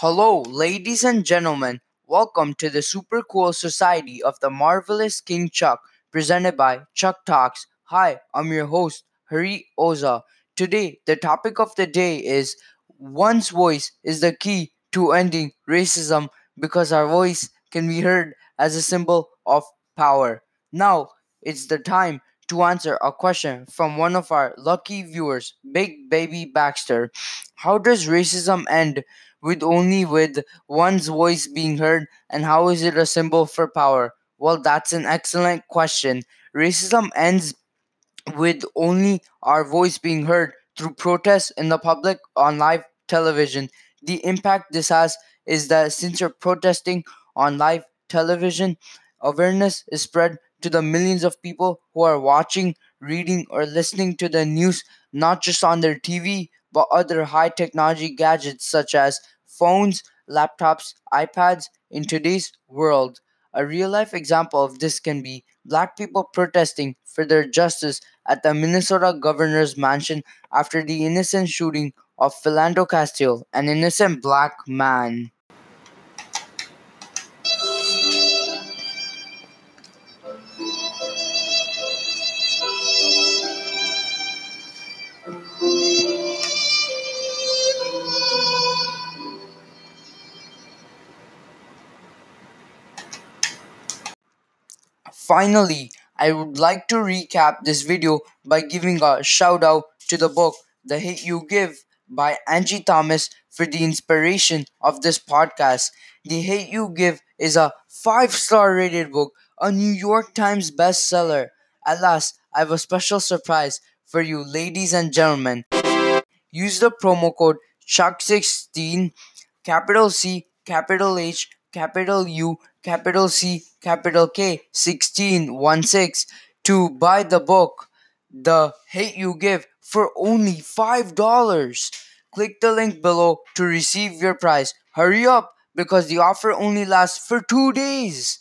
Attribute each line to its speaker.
Speaker 1: Hello, ladies and gentlemen. Welcome to the Super Cool Society of the Marvelous King Chuck, presented by Chuck Talks. Hi, I'm your host, Hari Oza. Today, the topic of the day is one's voice is the key to ending racism because our voice can be heard as a symbol of power. Now, it's the time to answer a question from one of our lucky viewers, Big Baby Baxter. How does racism end with only with one's voice being heard and how is it a symbol for power? Well, that's an excellent question. Racism ends with only our voice being heard through protests in the public on live television. The impact this has is that since you're protesting on live television, awareness is spread to the millions of people who are watching, reading, or listening to the news, not just on their TV, but other high technology gadgets such as phones, laptops, iPads in today's world. A real life example of this can be black people protesting for their justice at the Minnesota governor's mansion after the innocent shooting of Philando Castile, an innocent black man. Finally, I would like to recap this video by giving a shout out to the book The Hate You Give by Angie Thomas for the inspiration of this podcast. The Hate You Give is a 5 star rated book, a New York Times bestseller. At last, I have a special surprise for you, ladies and gentlemen. Use the promo code CHUCK16, capital C, capital H, capital U, capital C, capital K, 1616 to buy the book, The Hate You Give, for only $5. Click the link below to receive your prize. Hurry up because the offer only lasts for two days.